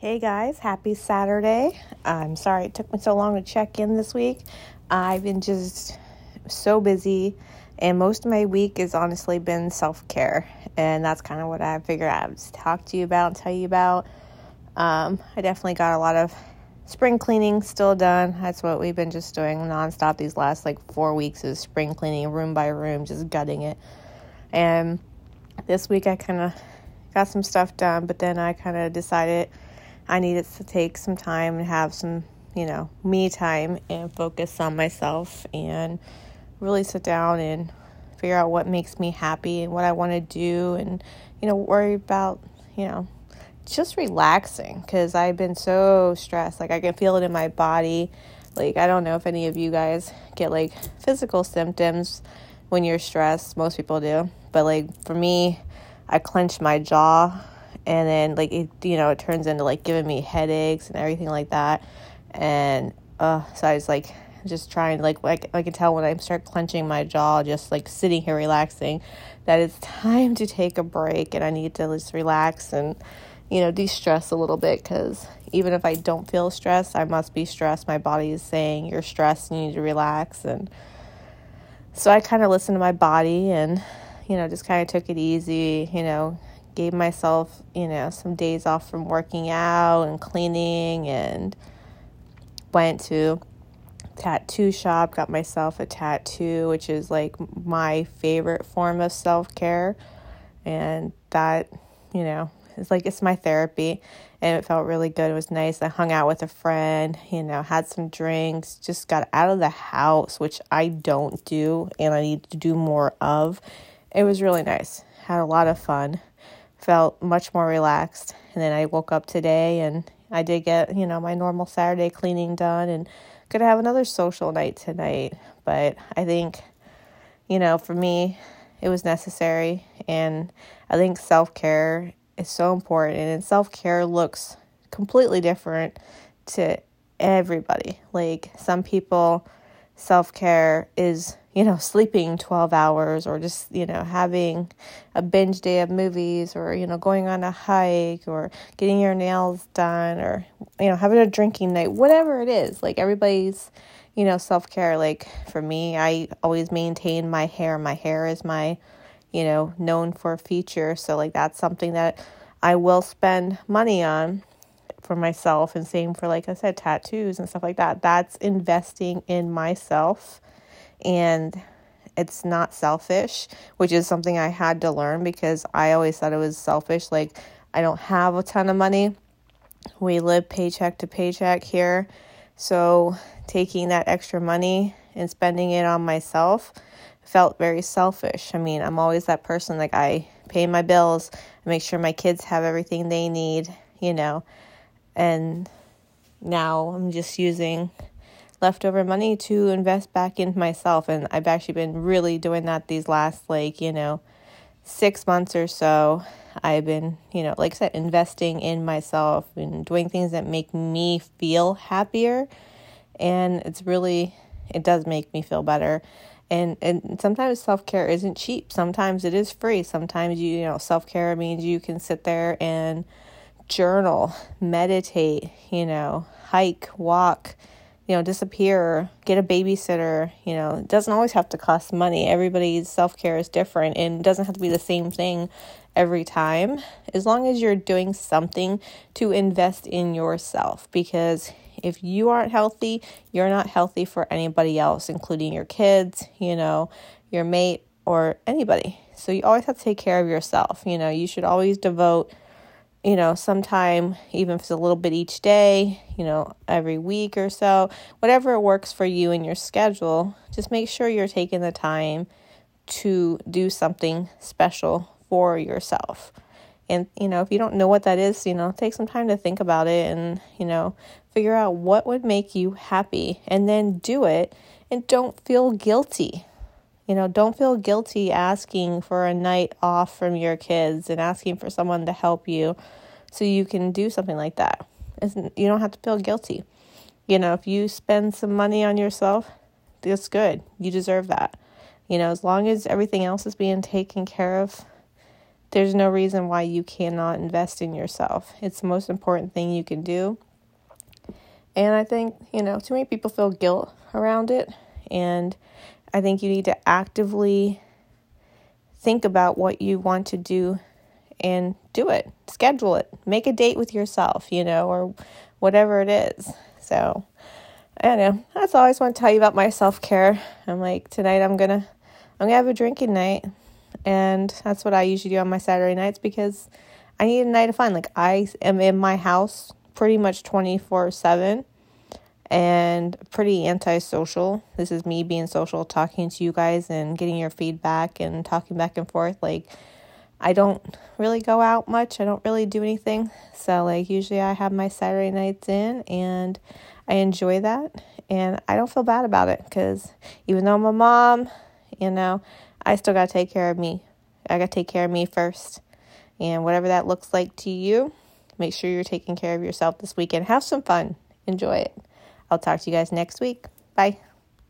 Hey guys, happy Saturday. I'm sorry it took me so long to check in this week. I've been just so busy, and most of my week has honestly been self care, and that's kind of what I figured I would talk to you about and tell you about. Um, I definitely got a lot of spring cleaning still done. That's what we've been just doing nonstop these last like four weeks is spring cleaning, room by room, just gutting it. And this week I kind of got some stuff done, but then I kind of decided I needed to take some time and have some, you know, me time and focus on myself and really sit down and figure out what makes me happy and what I want to do and, you know, worry about, you know, just relaxing because I've been so stressed. Like, I can feel it in my body. Like, I don't know if any of you guys get like physical symptoms when you're stressed. Most people do. But, like, for me, I clench my jaw and then like it you know it turns into like giving me headaches and everything like that. And uh so i was like just trying like like i can tell when i start clenching my jaw just like sitting here relaxing that it's time to take a break and i need to just relax and you know de-stress a little bit because even if i don't feel stressed i must be stressed. My body is saying you're stressed you need to relax. And so i kind of listened to my body and you know just kind of took it easy you know gave myself, you know, some days off from working out and cleaning and went to tattoo shop, got myself a tattoo, which is like my favorite form of self-care. And that, you know, it's like it's my therapy and it felt really good. It was nice. I hung out with a friend, you know, had some drinks, just got out of the house, which I don't do and I need to do more of. It was really nice. Had a lot of fun felt much more relaxed. And then I woke up today and I did get, you know, my normal Saturday cleaning done and could have another social night tonight. But I think, you know, for me, it was necessary. And I think self care is so important. And self care looks completely different to everybody. Like some people, self care is you know, sleeping 12 hours or just, you know, having a binge day of movies or, you know, going on a hike or getting your nails done or, you know, having a drinking night, whatever it is. Like everybody's, you know, self care. Like for me, I always maintain my hair. My hair is my, you know, known for feature. So, like, that's something that I will spend money on for myself. And same for, like I said, tattoos and stuff like that. That's investing in myself and it's not selfish, which is something I had to learn because I always thought it was selfish. Like, I don't have a ton of money. We live paycheck to paycheck here. So, taking that extra money and spending it on myself felt very selfish. I mean, I'm always that person like I pay my bills, I make sure my kids have everything they need, you know. And now I'm just using leftover money to invest back into myself. And I've actually been really doing that these last, like, you know, six months or so. I've been, you know, like I said, investing in myself and doing things that make me feel happier. And it's really, it does make me feel better. And, and sometimes self care isn't cheap. Sometimes it is free. Sometimes you, you know, self care means you can sit there and journal, meditate, you know, hike, walk, you know, disappear, get a babysitter, you know, it doesn't always have to cost money. Everybody's self care is different and doesn't have to be the same thing every time. As long as you're doing something to invest in yourself, because if you aren't healthy, you're not healthy for anybody else, including your kids, you know, your mate, or anybody. So you always have to take care of yourself. You know, you should always devote you know, sometime, even if it's a little bit each day, you know, every week or so, whatever works for you in your schedule, just make sure you're taking the time to do something special for yourself. And, you know, if you don't know what that is, you know, take some time to think about it and, you know, figure out what would make you happy and then do it and don't feel guilty you know, don't feel guilty asking for a night off from your kids and asking for someone to help you so you can do something like that. you don't have to feel guilty. You know, if you spend some money on yourself, that's good. You deserve that. You know, as long as everything else is being taken care of, there's no reason why you cannot invest in yourself. It's the most important thing you can do. And I think, you know, too many people feel guilt around it. And I think you need to actively think about what you want to do and do it. Schedule it. Make a date with yourself, you know, or whatever it is. So, I don't know. That's all I just want to tell you about my self care. I'm like, tonight I'm going to. I'm gonna have a drinking night, and that's what I usually do on my Saturday nights because I need a night of fun. Like I am in my house pretty much twenty four seven, and pretty antisocial. This is me being social, talking to you guys and getting your feedback and talking back and forth. Like I don't really go out much. I don't really do anything. So like usually I have my Saturday nights in and I enjoy that and I don't feel bad about it cuz even though I'm a mom you know, I still got to take care of me. I got to take care of me first. And whatever that looks like to you, make sure you're taking care of yourself this weekend. Have some fun. Enjoy it. I'll talk to you guys next week. Bye.